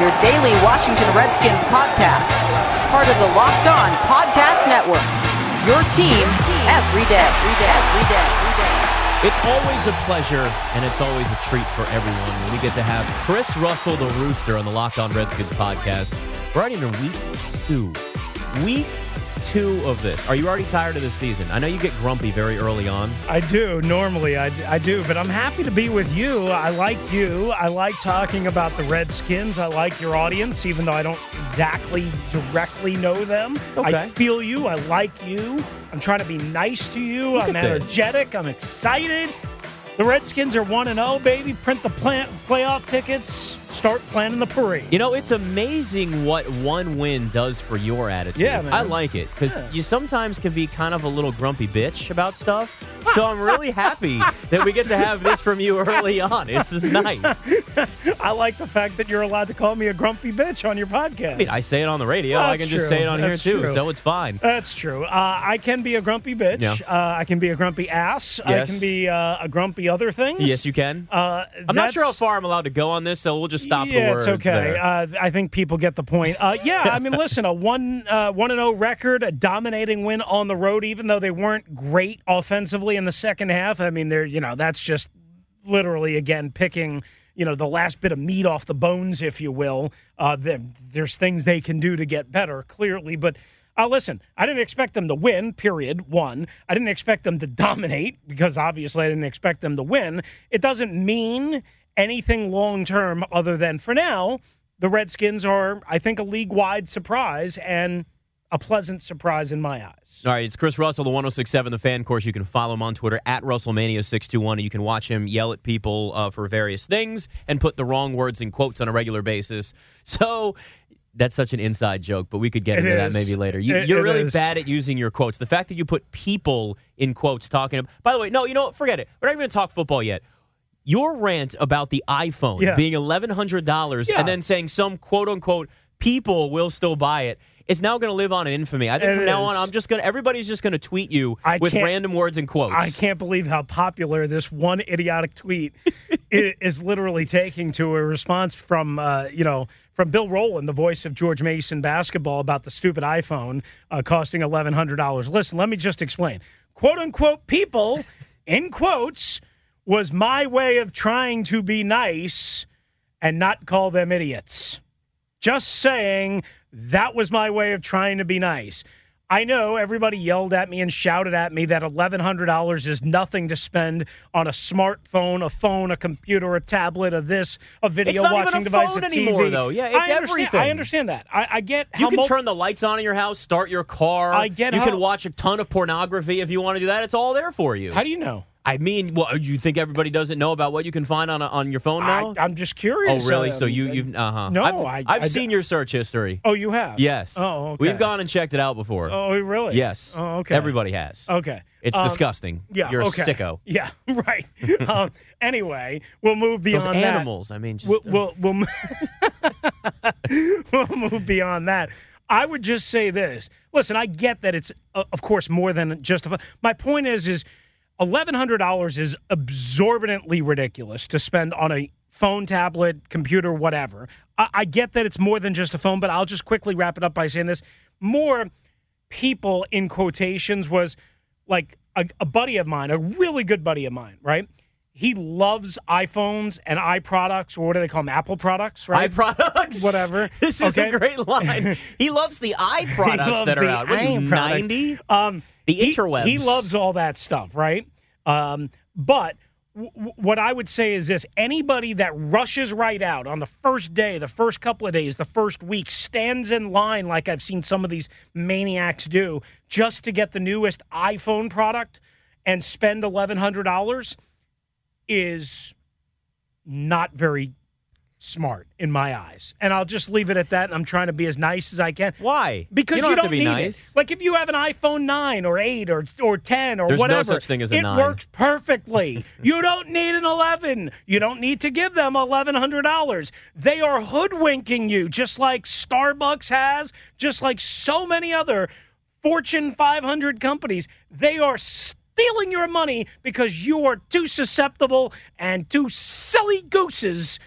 your daily Washington Redskins podcast, part of the Locked On Podcast Network. Your team every day, every day, every day, every day. It's always a pleasure and it's always a treat for everyone when we get to have Chris Russell, the Rooster, on the Locked On Redskins podcast. We're already in week two. Week two of this. Are you already tired of the season? I know you get grumpy very early on. I do. Normally, I, I do. But I'm happy to be with you. I like you. I like talking about the Redskins. I like your audience, even though I don't exactly directly know them. okay. I feel you. I like you. I'm trying to be nice to you. Look I'm at this. energetic. I'm excited. The Redskins are 1 0, baby. Print the plant, playoff tickets. Start planning the parade. You know, it's amazing what one win does for your attitude. Yeah, man. I like it because Yeah. you sometimes can be kind of a little grumpy bitch about stuff. So I'm really happy that we get to have this from you early on. It's just nice. I like the fact that you're allowed to call me a grumpy bitch on your podcast. I mean, I say it on the radio. I can just say it on That's here too, true. so it's fine. That's true. Uh, I can be a grumpy bitch. Yeah. Uh, I can be a grumpy ass. I can be uh, a grumpy other things. Yes, you can. Uh, I'm not sure how far I'm allowed to go on this, so we'll just stop yeah, the words. it's okay. Uh, I think people get the point. Uh, yeah, I mean, listen, a one uh, one and zero record, a dominating win on the road, even though they weren't great offensively in the second half. I mean, they're you know that's just literally again picking you know the last bit of meat off the bones, if you will. Uh, there- there's things they can do to get better, clearly, but. Uh, listen, I didn't expect them to win, period. One. I didn't expect them to dominate because obviously I didn't expect them to win. It doesn't mean anything long term other than for now, the Redskins are, I think, a league wide surprise and a pleasant surprise in my eyes. All right, it's Chris Russell, the 1067, the fan course. You can follow him on Twitter at RussellMania621, and you can watch him yell at people uh, for various things and put the wrong words in quotes on a regular basis. So that's such an inside joke, but we could get It into that maybe later. You, it really is. bad at using your quotes. The fact that you put people in quotes talking about, by the way, no, you know what? Forget it. We're not even going to talk football yet. Your rant about the iPhone Yeah. being $1,100 Yeah. and then saying some quote unquote people will still buy it is now going to live on in infamy. I think It from now on. I'm just going to, everybody's just going to tweet you I with random words and quotes. I can't believe how popular this one idiotic tweet is literally taking to a response from, uh, you know, from Bill Rohland, the voice of George Mason basketball, about the stupid iPhone uh, costing $1,100. Listen, let me just explain. Quote unquote people, in quotes, was my way of trying to be nice and not call them idiots. Just saying that was my way of trying to be nice. I know everybody yelled at me and shouted at me that $1,100 is nothing to spend on a smartphone, a phone, a computer, a tablet, a this, a video watching a device, a TV. anymore, though. Yeah, I understand, everything. I understand that. I, I get you can mul- turn the lights on in your house, start your car. I get You how- can watch a ton of pornography if you want to do that. It's all there for you. How do you know? I mean, what you think everybody doesn't know about what you can find on a, on your phone now? I, I'm just curious. oh, really? um, so you you've uh huh? No, I've, I- I've I- seen your search history. Oh, you have? Yes. Oh, okay. We've gone and checked it out before. Oh, really? Yes. Oh, okay. Everybody has. Okay. It's Um, disgusting. Yeah. You're okay. a sicko. Yeah. Right. um, anyway, we'll move beyond Those that. animals. I mean, just We'll uh, we'll, we'll, we'll move beyond that. I would just say this. Listen, I get that it's uh, of course more than just a. My point is is eleven hundred dollars is absorbently ridiculous to spend on a phone, tablet, computer, whatever. I, I get that it's more than just a phone, but I'll just quickly wrap it up by saying this: more people in quotations was like a, a buddy of mine, a really good buddy of mine, right? He loves iPhones and iProducts, or what do they call them? Apple products, right? iProducts. Whatever. This is Okay. a great line. he loves the i He products loves that are out. What you, 90? Um, The he- interwebs. He loves all that stuff, right? Um, but w- w- what I would say is this: anybody that rushes right out on the first day, the first couple of days, the first week, stands in line like I've seen some of these maniacs do, just to get the newest iPhone product and spend eleven hundred dollars, is not very smart in my eyes. And I'll just leave it at that. And I'm trying to be as nice as I can. Why? Because you you don't, don't, to be need nice. it. Like if you have an iPhone 9 or 8 or or 10 or There's no whatever, such thing as a it 9. works perfectly. you don't need an 11. You don't need to give them $1100. They are hoodwinking you just like Starbucks has, just like so many other Fortune 500 companies. They are stealing your money because you are too susceptible and too silly gooses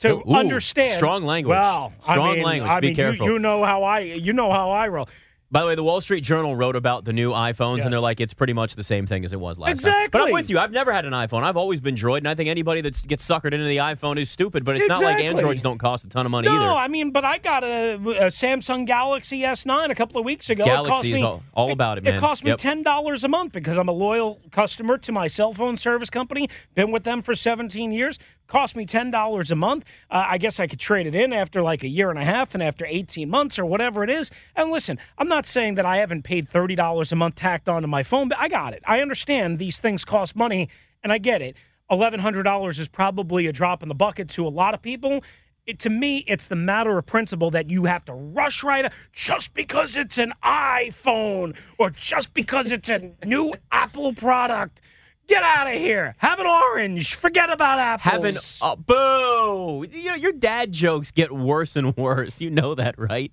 to Ooh, understand. strong language. Well, I Strong mean, language. I Be mean, you- careful. You, know how I you know how I roll. By the way, the Wall Street Journal wrote about the new iPhones, Yes. and they're like, it's pretty much the same thing as it was last time. Exactly. But I'm with you. I've never had an iPhone. I've always been Droid, and I think anybody that gets suckered into the iPhone is stupid. But it's not like Androids don't cost a ton of money No, either. No, I mean, but I got a, a Samsung Galaxy S9 a couple of weeks ago. Galaxy it cost is me, all- all about it, man. It cost me Yep. ten dollars a month because I'm a loyal customer to my cell phone service company. Been with them for 17 years. Cost me ten dollars a month. Uh, I guess I could trade it in after like a year and a half and after 18 months or whatever it is. And listen, I'm not saying that I haven't paid thirty dollars a month tacked onto my phone, but I got it. I understand these things cost money, and I get it. Eleven hundred dollars is probably a drop in the bucket to a lot of people. It, to me, it's the matter of principle that you have to rush right just because it's an iPhone or just because it's a new Apple product. Get out of here. Have an orange. Forget about apples. Having uh, boo. You know, your dad jokes get worse and worse. You know that, right?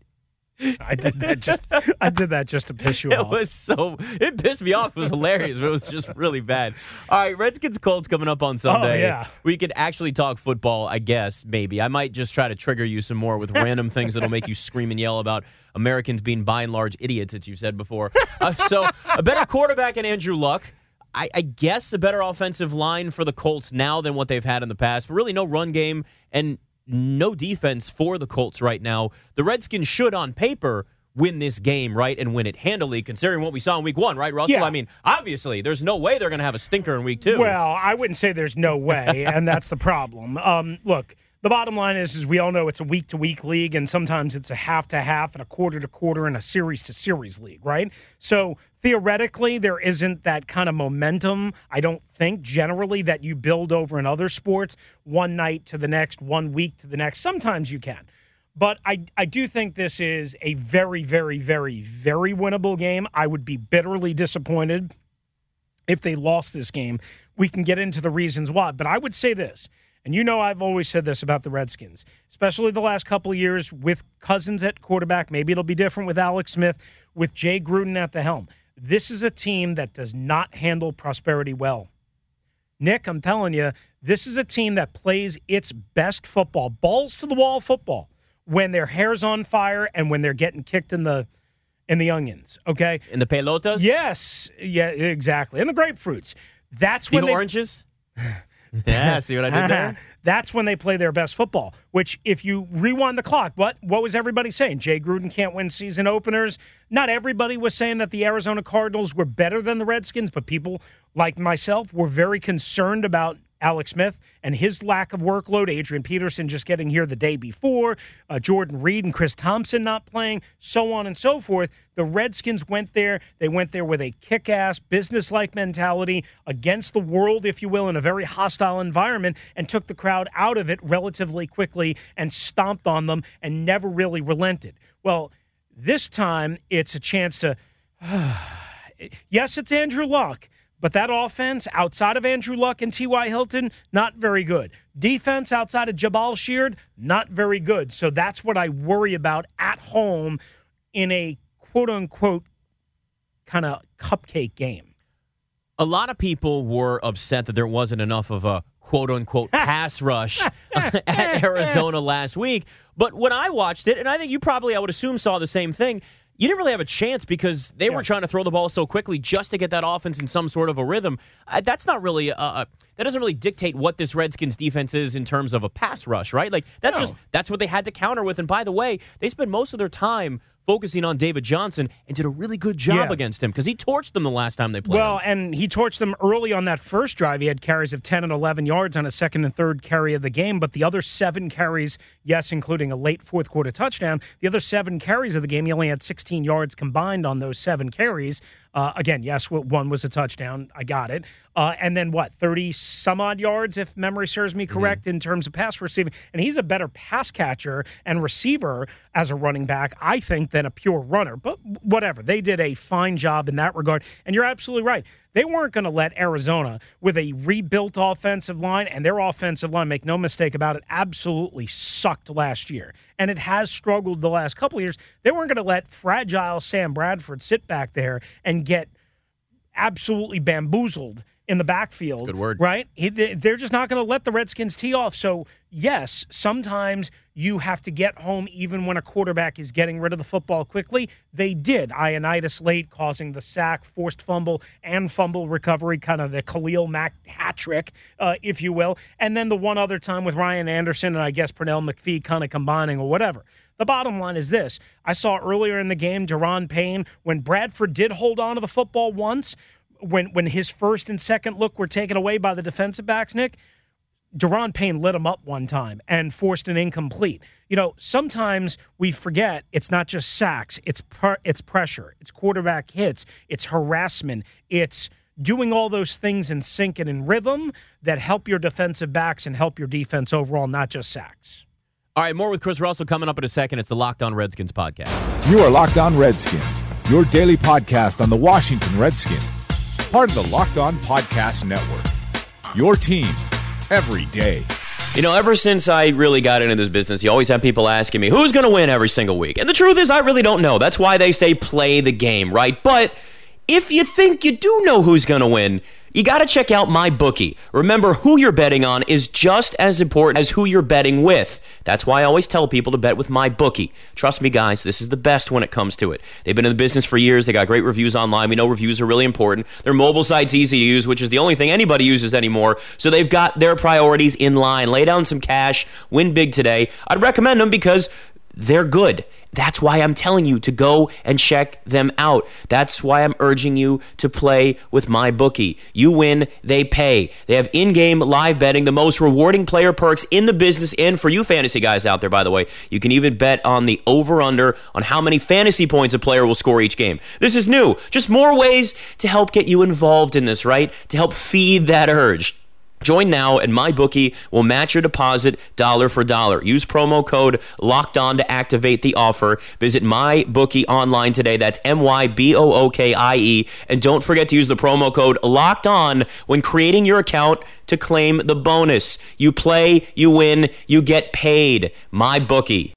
I did that just. I did that just to piss you It off. It was so. It pissed me off. It was hilarious, but it was just really bad. All right, Redskins Colts coming up on Sunday. Oh, yeah. We could actually talk football, I guess, maybe. I might just try to trigger you some more with random things that'll make you scream and yell about Americans being by and large idiots, as you said before. Uh, so, a better quarterback in Andrew Luck. I, I guess a better offensive line for the Colts now than what they've had in the past, but really no run game and no defense for the Colts right now. The Redskins should, on paper, win this game, right, and win it handily, considering what we saw in week one, right, Russell? Yeah. I mean, obviously, there's no way they're going to have a stinker in week two. Well, I wouldn't say there's no way, and that's the problem. Um, look, the bottom line is, is we all know it's a week to week league, and sometimes it's a half to half and a quarter to quarter and a series to series league, right? So theoretically, there isn't that kind of momentum. I don't think generally that you build over in other sports, one night to the next, one week to the next. Sometimes you can. But I, I do think this is a very, very, very, very winnable game. I would be bitterly disappointed if they lost this game. We can get into the reasons why. But I would say this, and you know I've always said this about the Redskins, especially the last couple of years with Cousins at quarterback. Maybe it'll be different with Alex Smith, with Jay Gruden at the helm. This is a team that does not handle prosperity well. Nick, I'm telling you, this is a team that plays its best football, balls to the wall football, when their hair's on fire and when they're getting kicked in the in the onions. Okay. in the pelotas? Yes. Yeah. Exactly. And the grapefruits. That's The when they, oranges? yeah, see what I did there? That's when they play their best football. Which, if you rewind the clock, what what was everybody saying? Jay Gruden can't win season openers. Not everybody was saying that the Arizona Cardinals were better than the Redskins, but people like myself were very concerned about Alex Smith and his lack of workload. Adrian Peterson just getting here the day before. Uh, Jordan Reed and Chris Thompson not playing, so on and so forth. The Redskins went there. They went there with a kick ass, business like mentality against the world, if you will, in a very hostile environment and took the crowd out of it relatively quickly and stomped on them and never really relented. Well, this time it's a chance to. yes, it's Andrew Luck. But that offense outside of Andrew Luck and T.Y. Hilton, not very good. Defense outside of Jabaal Sheard, not very good. So that's what I worry about at home in a quote unquote kind of cupcake game. a lot of people were upset that there wasn't enough of a quote unquote pass rush at Arizona last week. But when I watched it, and I think you probably, I would assume, saw the same thing, you didn't really have a chance because they were trying to throw the ball so quickly just to get that offense in some sort of a rhythm. Uh, that's not really, uh, uh, that doesn't really dictate what this Redskins defense is in terms of a pass rush, right? Like, that's No. just, that's what they had to counter with. And by the way, they spend most of their time focusing on David Johnson and did a really good job Yeah. against him because he torched them the last time they played. Well, him. and he torched them early on that first drive. He had carries of 10 and 11 yards on a second and third carry of the game, but the other seven carries, yes, including a late fourth quarter touchdown, the other seven carries of the game, he only had 16 yards combined on those seven carries. Uh, again, yes, one was a touchdown. I got it. Uh, and then what, 30 some odd yards, if memory serves me correct, mm-hmm. in terms of pass receiving. And he's a better pass catcher and receiver as a running back, I think, than a pure runner. But whatever. They did a fine job in that regard. And you're absolutely right. They weren't going to let Arizona, with a rebuilt offensive line, and their offensive line, make no mistake about it, absolutely sucked last year. And it has struggled the last couple of years. They weren't going to let fragile Sam Bradford sit back there and get absolutely bamboozled in the backfield. good word. Right? They're just not going to let the Redskins tee off. So, yes, sometimes you have to get home even when a quarterback is getting rid of the football quickly. They did. Ioannidis late, causing the sack, forced fumble, and fumble recovery, kind of the Khalil Mack hat trick, uh, if you will. And then the one other time with Ryan Anderson and I guess Pernell McPhee kind of combining or whatever. The bottom line is this I saw earlier in the game, Daron Payne, when Bradford did hold on to the football once, when when his first and second look were taken away by the defensive backs, Nick, Daron Payne lit him up one time and forced an incomplete. You know, sometimes we forget it's not just sacks, it's it's pressure, it's quarterback hits, it's harassment, it's doing all those things in sync and in rhythm that help your defensive backs and help your defense overall, not just sacks. All right, more with Chris Russell coming up in a second. It's the Locked On Redskins podcast. You are Locked On Redskins, your daily podcast on the Washington Redskins part of the Locked On Podcast Network. Your team every day. You know, ever since I really got into this business, you always have people asking me, who's going to win every single week? And the truth is, I really don't know. That's why they say play the game, right? But if you think you do know who's going to win, you got to check out my bookie. Remember, who you're betting on is just as important as who you're betting with. That's why I always tell people to bet with my bookie. Trust me, guys, this is the best when it comes to it. They've been in the business for years. They got great reviews online. We know reviews are really important. Their mobile site's easy to use, which is the only thing anybody uses anymore. So they've got their priorities in line. Lay down some cash, win big today. I'd recommend them because they're good. That's why I'm telling you to go and check them out. That's why I'm urging you to play with my bookie. You win, they pay. They have in-game live betting, the most rewarding player perks in the business and for you fantasy guys out there by the way. You can even bet on the over under on how many fantasy points a player will score each game. This is new. Just more ways to help get you involved in this, right? To help feed that urge. Join now and MyBookie will match your deposit dollar for dollar. Use promo code locked on to activate the offer. Visit MyBookie online today. That's M Y B O O K I E. And don't forget to use the promo code locked on when creating your account to claim the bonus. You play, you win, you get paid. MyBookie.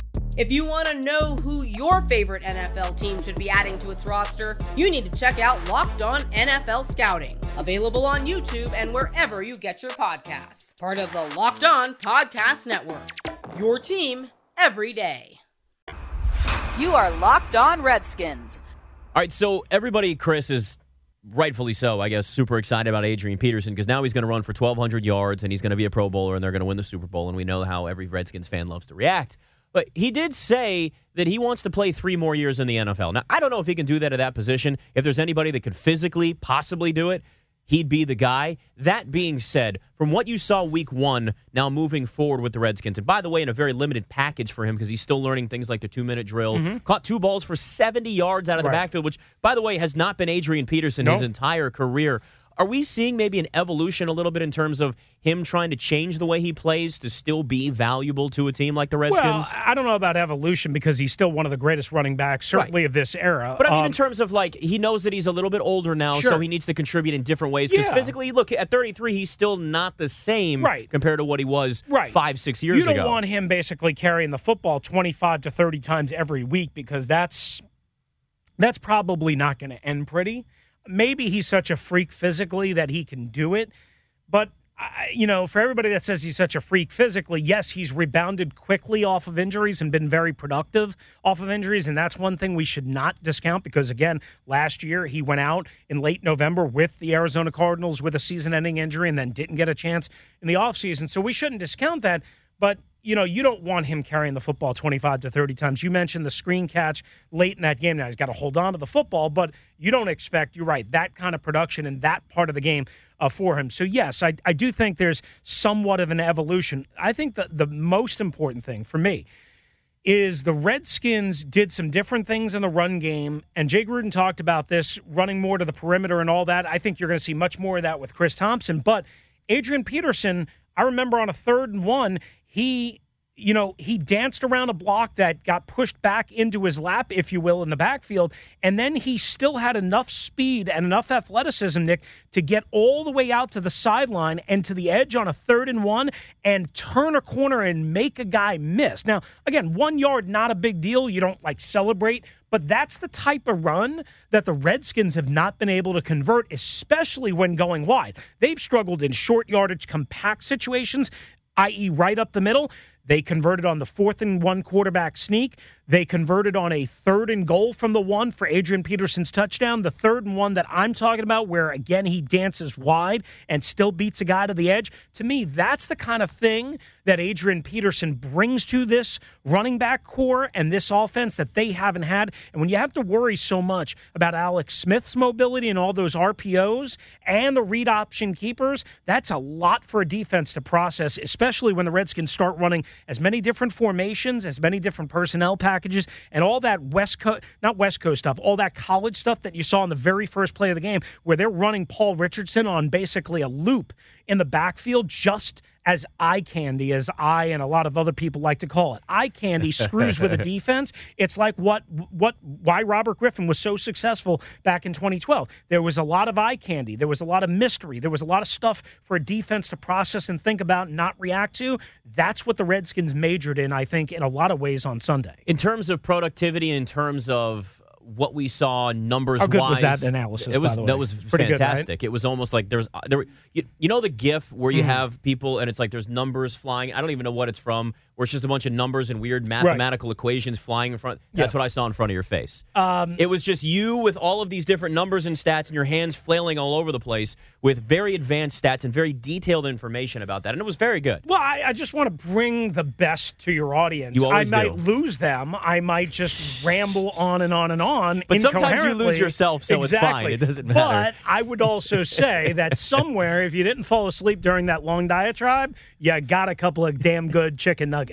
If you want to know who your favorite NFL team should be adding to its roster, you need to check out Locked On NFL Scouting, available on YouTube and wherever you get your podcasts. Part of the Locked On Podcast Network. Your team every day. You are Locked On Redskins. All right, so everybody, Chris, is rightfully so, I guess, super excited about Adrian Peterson because now he's going to run for 1,200 yards and he's going to be a Pro Bowler and they're going to win the Super Bowl. And we know how every Redskins fan loves to react. But he did say that he wants to play three more years in the NFL. Now, I don't know if he can do that at that position. If there's anybody that could physically possibly do it, he'd be the guy. That being said, from what you saw week one, now moving forward with the Redskins, and by the way, in a very limited package for him because he's still learning things like the two minute drill, mm-hmm. caught two balls for 70 yards out of right. the backfield, which, by the way, has not been Adrian Peterson nope. his entire career. Are we seeing maybe an evolution a little bit in terms of him trying to change the way he plays to still be valuable to a team like the Redskins? Well, I don't know about evolution because he's still one of the greatest running backs, certainly right. of this era. But I mean, um, in terms of like, he knows that he's a little bit older now, sure. so he needs to contribute in different ways. Because yeah. physically, look, at 33, he's still not the same right. compared to what he was right. five, six years ago. You don't ago. want him basically carrying the football 25 to 30 times every week because that's that's probably not going to end pretty maybe he's such a freak physically that he can do it, but you know, for everybody that says he's such a freak physically, yes, he's rebounded quickly off of injuries and been very productive off of injuries. And that's one thing we should not discount because, again, last year he went out in late November with the Arizona Cardinals with a season ending injury and then didn't get a chance in the offseason. So we shouldn't discount that. But you know, you don't want him carrying the football 25 to 30 times. You mentioned the screen catch late in that game. Now he's got to hold on to the football, but you don't expect, you're right, that kind of production in that part of the game uh, for him. So, yes, I, I do think there's somewhat of an evolution. I think that the most important thing for me is the Redskins did some different things in the run game, and Jay Gruden talked about this running more to the perimeter and all that. I think you're going to see much more of that with Chris Thompson, but Adrian Peterson. I remember on a third and one, he you know, he danced around a block that got pushed back into his lap, if you will, in the backfield. And then he still had enough speed and enough athleticism, Nick, to get all the way out to the sideline and to the edge on a third and one and turn a corner and make a guy miss. Now, again, one yard, not a big deal. You don't like celebrate. But that's the type of run that the Redskins have not been able to convert, especially when going wide. They've struggled in short yardage, compact situations i.e., right up the middle. They converted on the fourth and one quarterback sneak. They converted on a third and goal from the one for Adrian Peterson's touchdown. The third and one that I'm talking about, where again he dances wide and still beats a guy to the edge. To me, that's the kind of thing that Adrian Peterson brings to this running back corps and this offense that they haven't had. And when you have to worry so much about Alex Smith's mobility and all those RPOs and the read option keepers, that's a lot for a defense to process, especially when the Redskins start running as many different formations, as many different personnel packages, and all that West Coast, not West Coast stuff, all that college stuff that you saw in the very first play of the game, where they're running Paul Richardson on basically a loop in the backfield just as eye candy, as I and a lot of other people like to call it. Eye candy screws with a defense. It's like what what why Robert Griffin was so successful back in 2012. There was a lot of eye candy. There was a lot of mystery. There was a lot of stuff for a defense to process and think about and not react to. That's what the Redskins majored in, I think, in a lot of ways on Sunday. In terms of productivity, in terms of what we saw numbers How good wise. was that analysis? It was by the way? that was Pretty good, right? fantastic. It was almost like there's there. were- You, you know the GIF where Mm-hmm. you have people and it's like there's numbers flying. I don't even know what it's from. Where it's just a bunch of numbers and weird mathematical equations flying in front. That's Yeah. what I saw in front of your face. Um, It was just you with all of these different numbers and stats and your hands flailing all over the place with very advanced stats and very detailed information about that. And it was very good. Well, I, I just want to bring the best to your audience. You always I might do. lose them. I might just ramble on and on and on. But sometimes you lose yourself, so it's fine. exactly. It doesn't matter. But I would also say that somewhere, if you didn't fall asleep during that long diatribe, you got a couple of damn good chicken nuggets.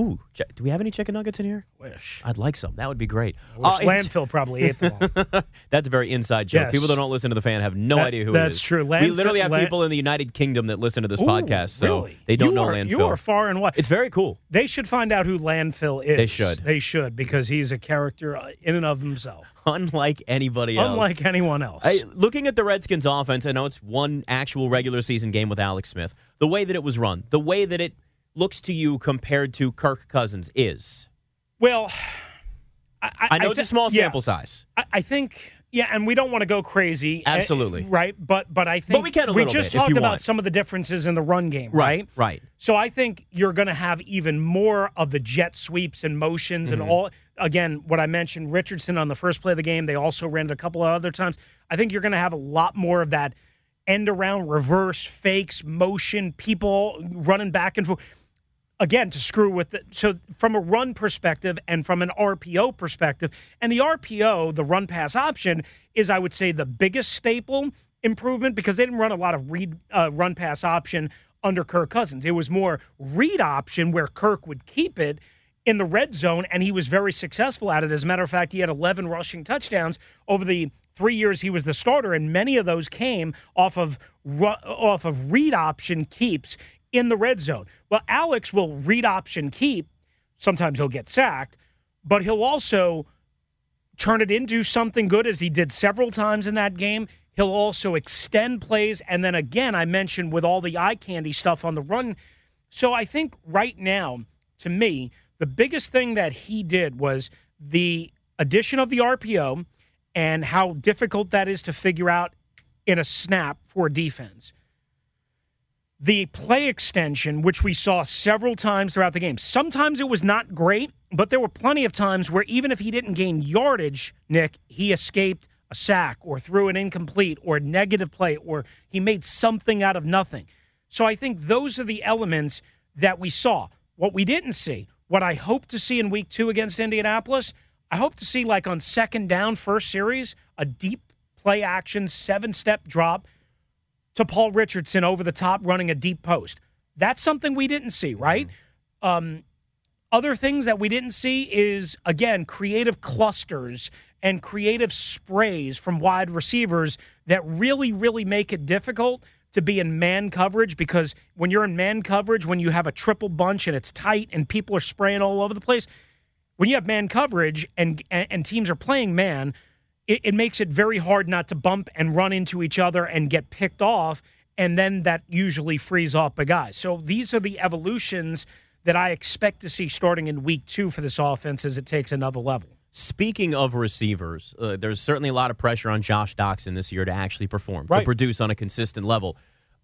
Ooh, do we have any chicken nuggets in here? Wish. I'd like some. That would be great. Uh, landfill probably ate them all. That's a very inside joke. Yes. People that don't listen to the fan have no That- idea who that's it is. true. we literally have land- people in the United Kingdom that listen to this Ooh, podcast, so really? they don't you know are, landfill. You are far and wide. It's very cool. They should find out who landfill is. They should. They should because he's a character uh, in and of himself, Unlike anybody else. unlike anyone else. I, looking at the Redskins offense, I know it's one actual regular season game with Alex Smith. The way that it was run, the way that it looks to you compared to Kirk Cousins is. well, I, I know it's thi- a small yeah. sample size. I, I think, yeah, and we don't want to go crazy, eh, Absolutely. right? But but I think we can a we just bit, talked about want. some of the differences in the run game, right? Right. So I think you're going to have even more of the jet sweeps and motions Mm-hmm. and all. Again, what I mentioned, Richardson on the first play of the game. They also ran it a couple of other times. I think you're going to have a lot more of that end around, reverse, fakes, motion, people running back and forth. Again, to screw with the so from a run perspective and from an RPO perspective, and the RPO, the run pass option, is I would say the biggest staple improvement because they didn't run a lot of read uh, run pass option under Kirk Cousins. It was more read option where Kirk would keep it in the red zone, and he was very successful at it. As a matter of fact, he had 11 rushing touchdowns over the three years he was the starter, and many of those came off of off of read option keeps in the red zone. Well, Alex will read option keep. Sometimes he'll get sacked, but he'll also turn it into something good as he did several times in that game. He'll also extend plays. And then again, I mentioned with all the eye candy stuff on the run. So I think right now, to me, the biggest thing that he did was the addition of the RPO and how difficult that is to figure out in a snap for defense. The play extension, which we saw several times throughout the game. Sometimes it was not great, but there were plenty of times where even if he didn't gain yardage, Nick, he escaped a sack or threw an incomplete or negative play or he made something out of nothing. So I think those are the elements that we saw. What we didn't see, what I hope to see in week two against Indianapolis, I hope to see, like on second down, first series, a deep play action, seven step drop to Paul Richardson over the top running a deep post. That's something we didn't see, right? Um, other things that we didn't see is, again, creative clusters and creative sprays from wide receivers that really, really make it difficult to be in man coverage because when you're in man coverage, when you have a triple bunch and it's tight and people are spraying all over the place, when you have man coverage and and, and teams are playing man, it, it makes it very hard not to bump and run into each other and get picked off, and then that usually frees off a guy. So these are the evolutions that I expect to see starting in week two for this offense as it takes another level. Speaking of receivers, uh, there's certainly a lot of pressure on Josh Doctson this year to actually perform, Right. to produce on a consistent level.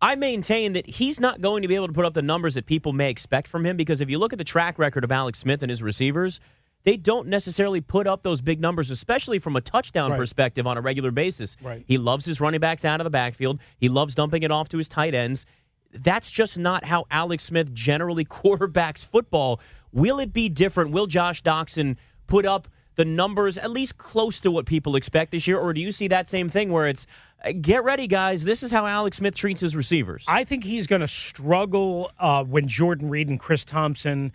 I maintain that he's not going to be able to put up the numbers that people may expect from him because if you look at the track record of Alex Smith and his receivers, they don't necessarily put up those big numbers, especially from a touchdown Right. perspective on a regular basis. Right. He loves his running backs out of the backfield. He loves dumping it off to his tight ends. That's just not how Alex Smith generally quarterbacks football. Will it be different? Will Josh Doctson put up the numbers at least close to what people expect this year? Or do you see that same thing where it's get ready, guys? This is how Alex Smith treats his receivers. I think he's going to struggle uh, when Jordan Reed and Chris Thompson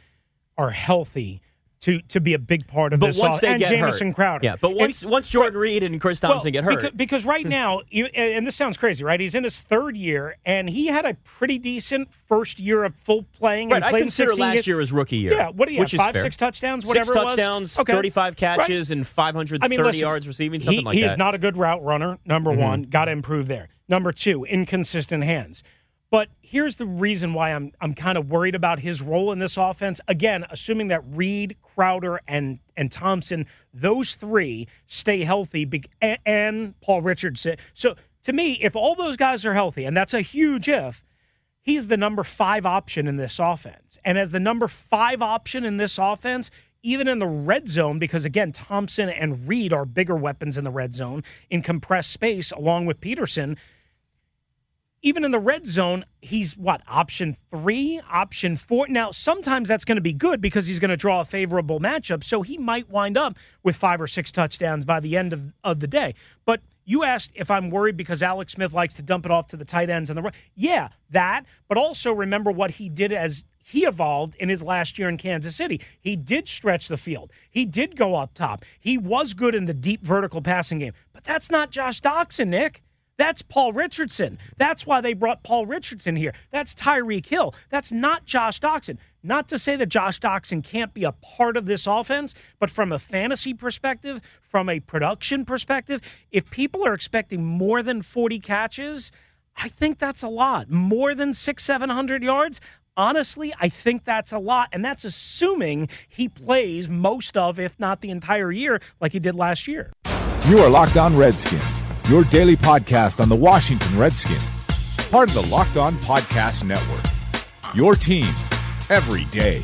are healthy to to be a big part of but this. once off- they and get Jamison hurt, Crowder, yeah. But And- once once Jordan Reed and Chris Thompson Well, get hurt, Because, because right now, you, and this sounds crazy, right? He's in his third year, and he had a pretty decent first year of full playing. right? and I consider last year his rookie year. Yeah, what do you which have? Five, fair. six touchdowns, Six whatever it was? touchdowns, Okay. 35 Right. catches, and 530 I mean, listen, yards receiving, something he, like he that. is not a good route runner. Number Mm-hmm. one, got to improve there. Number two, inconsistent hands. But here's the reason why I'm I'm kind of worried about his role in this offense. Again, assuming that Reed, Crowder, and and Thompson, those three stay healthy, and, and Paul Richardson. So to me, if all those guys are healthy, and that's a huge if, he's the number five option in this offense. And as the number five option in this offense, even in the red zone, because again, Thompson and Reed are bigger weapons in the red zone in compressed space, along with Peterson. Even in the red zone, he's what, option three, option four? Now, sometimes that's going to be good because he's going to draw a favorable matchup. So he might wind up with five or six touchdowns by the end of, of the day. But you asked if I'm worried because Alex Smith likes to dump it off to the tight ends and the. Yeah, that. But also remember what he did as he evolved in his last year in Kansas City. He did stretch the field. He did go up top. He was good in the deep vertical passing game. But that's not Josh Doctson, Nick. That's Paul Richardson. That's why they brought Paul Richardson here. That's Tyreek Hill. That's not Josh Doctson. Not to say that Josh Doctson can't be a part of this offense, but from a fantasy perspective, from a production perspective, if people are expecting more than 40 catches, I think that's a lot. More than six, 700 yards? Honestly, I think that's a lot. And that's assuming he plays most of, if not the entire year, like he did last year. You are Locked On Redskins, your daily podcast on the Washington Redskins, part of the Locked On Podcast Network. Your team every day.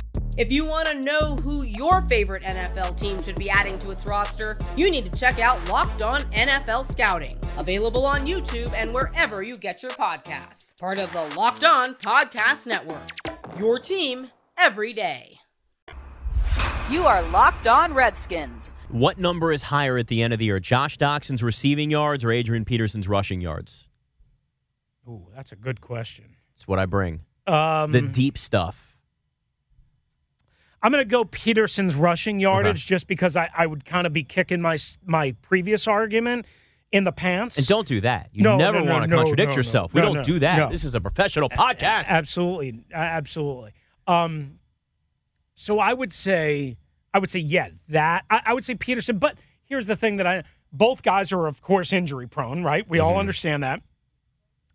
If you want to know who your favorite NFL team should be adding to its roster, you need to check out Locked On NFL Scouting, available on YouTube and wherever you get your podcasts. Part of the Locked On Podcast Network. Your team every day. You are Locked On Redskins. what number is higher at the end of the year? Josh Doctson's receiving yards or Adrian Peterson's rushing yards? Ooh, that's a good question. It's what I bring. Um, The deep stuff. I'm going to go Peterson's rushing yardage just because I, I would kind of be kicking my my previous argument in the pants. And don't do that. You No, never no, no, want to contradict yourself. we don't do that. This is a professional podcast. Absolutely, absolutely. Um, so I would say I would say, yeah, that. I, I would say Peterson. But here's the thing that I both guys are, of course, injury prone, right? We all understand that.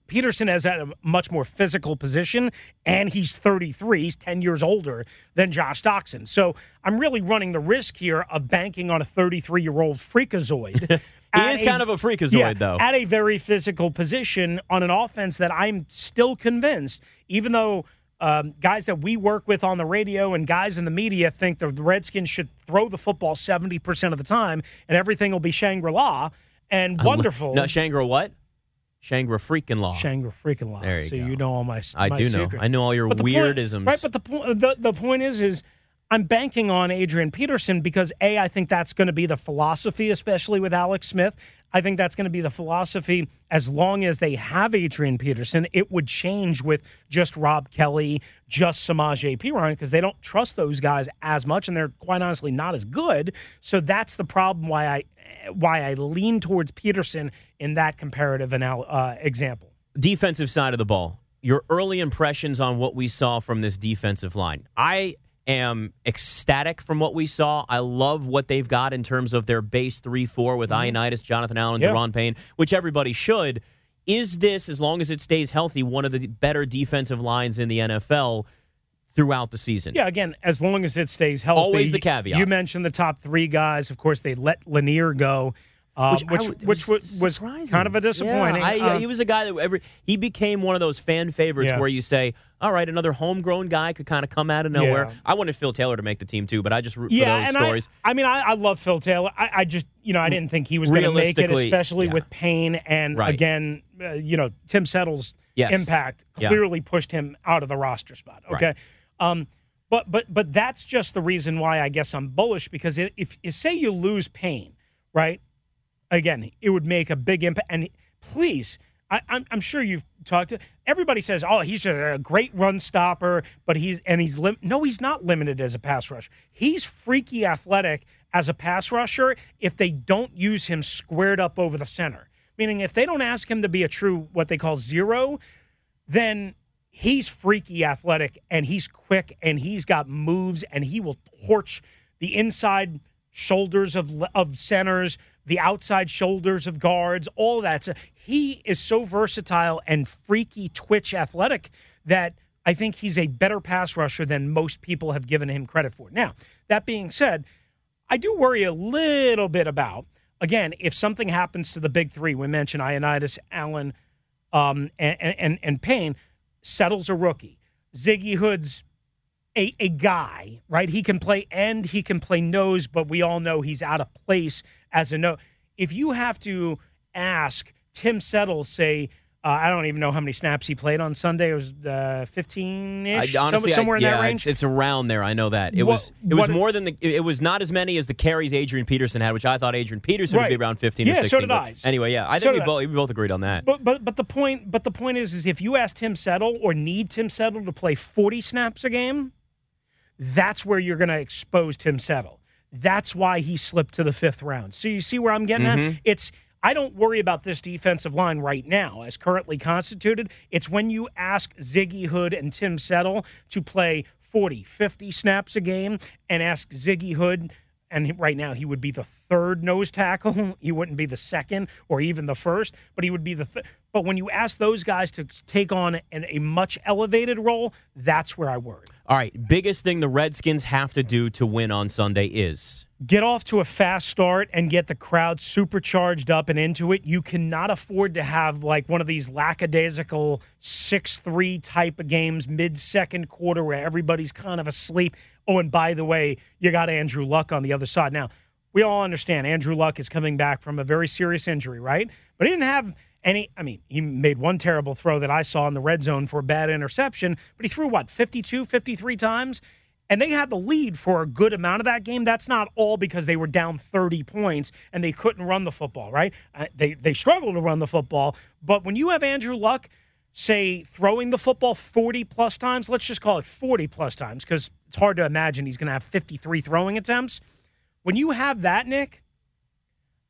Peterson has had a much more physical position, and he's 33. He's 10 years older than Josh Doctson. So I'm really running the risk here of banking on a 33 year old freakazoid. He is a- kind of a freakazoid, yeah, though. At a very physical position on an offense that I'm still convinced, even though um, guys that we work with on the radio and guys in the media think the Redskins should throw the football 70% of the time and everything will be Shangri La and wonderful. No, Shangri what? Shangri freaking law. Shangri freaking La. There you so go. you know all my stuff. I my do know. secrets. I know all your But the point- weirdisms. right, but the, po- the the point is is I'm banking on Adrian Peterson because a I think that's going to be the philosophy, especially with Alex Smith. I think that's going to be the philosophy as long as they have Adrian Peterson. It would change with just Rob Kelley, just Samaj. Ryan because they don't trust those guys as much, and they're quite honestly not as good. So that's the problem. Why I why I lean towards Peterson in that comparative anal- uh, example. defensive side of the ball, your early impressions on what we saw from this defensive line. I am ecstatic from what we saw. I love what they've got in terms of their base 3 4 with Ioannidis, Jonathan Allen, Yeah. Daron Payne, which everybody should. Is this, as long as it stays healthy, one of the better defensive lines in the NFL throughout the season? Yeah, again, as long as it stays healthy. Always the caveat. You mentioned the top three guys. Of course, they let Lanier go, uh, which which, w- which, was, was kind of a disappointing. Yeah, I, uh, he was a guy that every he became one of those fan favorites Yeah. where you say, "All right, another homegrown guy could kind of come out of nowhere." Yeah. I wanted Phil Taylor to make the team too, but I just root yeah, for those and stories. I, I mean, I, I love Phil Taylor. I, I just, you know, I didn't think he was going to make it, Realistically, especially with Payne and Right. again, uh, you know, Tim Settle's Yes. impact clearly pushed him out of the roster spot. Okay, um, but but but that's just the reason why I guess I'm bullish because if, if, say you lose Payne, right? Again, it would make a big impact. And please, I, I'm, I'm sure you've talked to everybody says, oh, he's a great run stopper, but he's and he's lim- no, he's not limited as a pass rusher. He's freaky athletic as a pass rusher if they don't use him squared up over the center. Meaning, if they don't ask him to be a true what they call zero, then he's freaky athletic and he's quick and he's got moves and he will torch the inside shoulders of of centers, the outside shoulders of guards, all that. So he is so versatile and freaky twitch athletic that I think he's a better pass rusher than most people have given him credit for. Now, that being said, I do worry a little bit about again if something happens to the big three. We mentioned Ioannidis, Allen, um, and, and and Payne. Settles a rookie. Ziggy Hood's a, a guy, right? He can play end, he can play nose, but we all know he's out of place as a nose. If you have to ask Tim Settle, say, uh, I don't even know how many snaps he played on Sunday. It was uh, 15 I, ish, honestly, I- somewhere in that range. It's, it's around there. I know that it What- was. It was more than the. It was not as many as the carries Adrian Peterson had, which I thought Adrian Peterson would be around fifteen Yeah, or so sixteen. did I. Anyway, yeah, I So think we both we both agreed on that. But but but the point but the point is is if you ask Tim Settle or need Tim Settle to play 40 snaps a game, that's where you're going to expose Tim Settle. That's why he slipped to the fifth round. So you see where I'm getting at? It's I don't worry about this defensive line right now as currently constituted. It's when you ask Ziggy Hood and Tim Settle to play 40, 50 snaps a game and ask Ziggy Hood and right now he would be the third nose tackle. He wouldn't be the second or even the first, but he would be the. Th- but when you ask those guys to take on an, a much elevated role, that's where I worry. All right, biggest thing the Redskins have to do to win on Sunday is Get off to a fast start and get the crowd supercharged up and into it. You cannot afford to have like one of these lackadaisical six-three type of games mid-second quarter where everybody's kind of asleep. Oh, and by the way, you got Andrew Luck on the other side now. We all understand Andrew Luck is coming back from a very serious injury, right? But he didn't have any. I mean, he made one terrible throw that I saw in the red zone for a bad interception, but he threw what, 52, 53 times? And they had the lead for a good amount of that game. That's not all because they were down 30 points and they couldn't run the football, right? Uh, they, they struggled to run the football. But when you have Andrew Luck, say, throwing the football 40 plus times, let's just call it 40 plus times because it's hard to imagine he's going to have 53 throwing attempts. When you have that, Nick,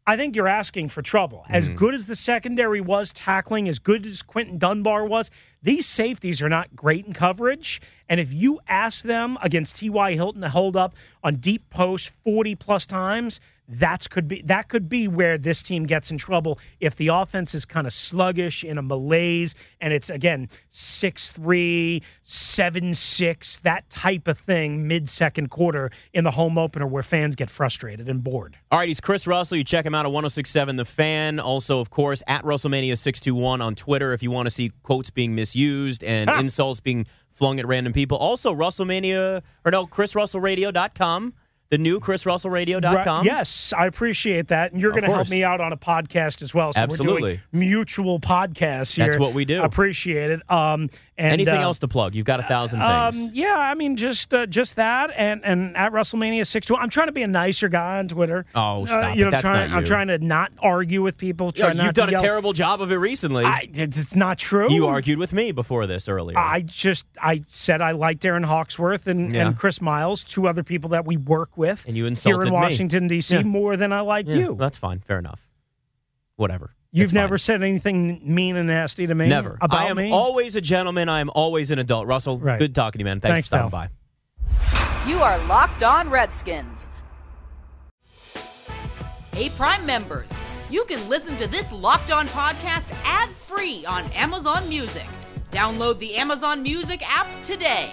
I think you're asking for trouble. As Mm-hmm. good as the secondary was tackling, as good as Quinton Dunbar was, these safeties are not great in coverage. And if you ask them against T.Y. Hilton to hold up on deep post 40 plus times, that's could be that could be where this team gets in trouble if the offense is kind of sluggish in a malaise and it's again 6-3 7-6 that type of thing mid second quarter in the home opener where fans get frustrated and bored All right, he's Chris Russell. You check him out at 1067 The Fan. Also, of course, at RussellMania621 on Twitter if you want to see quotes being misused and Ah. insults being flung at random people. Also, RussellMania, or no, ChrisRussellRadio.com. The new ChrisRussellRadio.com. Right, Yes, I appreciate that. And you're going to help me out on a podcast as well. So we're Absolutely. doing mutual podcasts here. That's what we do. Appreciate it. Um, and, Anything uh, else to plug? You've got a thousand Um, things. yeah, I mean, just uh, just that, and and at RussellMania six two, I'm trying to be a nicer guy on Twitter. Oh, Uh, stop you it. know, That's trying, not I'm you. trying to not argue with people. Yeah, Try not you've done a yell. terrible job of it recently. I, it's, it's not true. you argued with me before this earlier. I just I said I liked Erin Hawksworth and, Yeah. and Chris Miles, two other people that we work with, And you insulted here in me. Washington D.C. Yeah. more than I like Yeah, you. That's fine. Fair enough. Whatever. You've It's fine. never said anything mean and nasty to me. Never. about I am me. always a gentleman. I am always an adult. Russell, Right. good talking to you, man. Thanks, Thanks, for stopping Dal. by. You are Locked On Redskins. Hey, Prime members, you can listen to this Locked On podcast ad free on Amazon Music. Download the Amazon Music app today.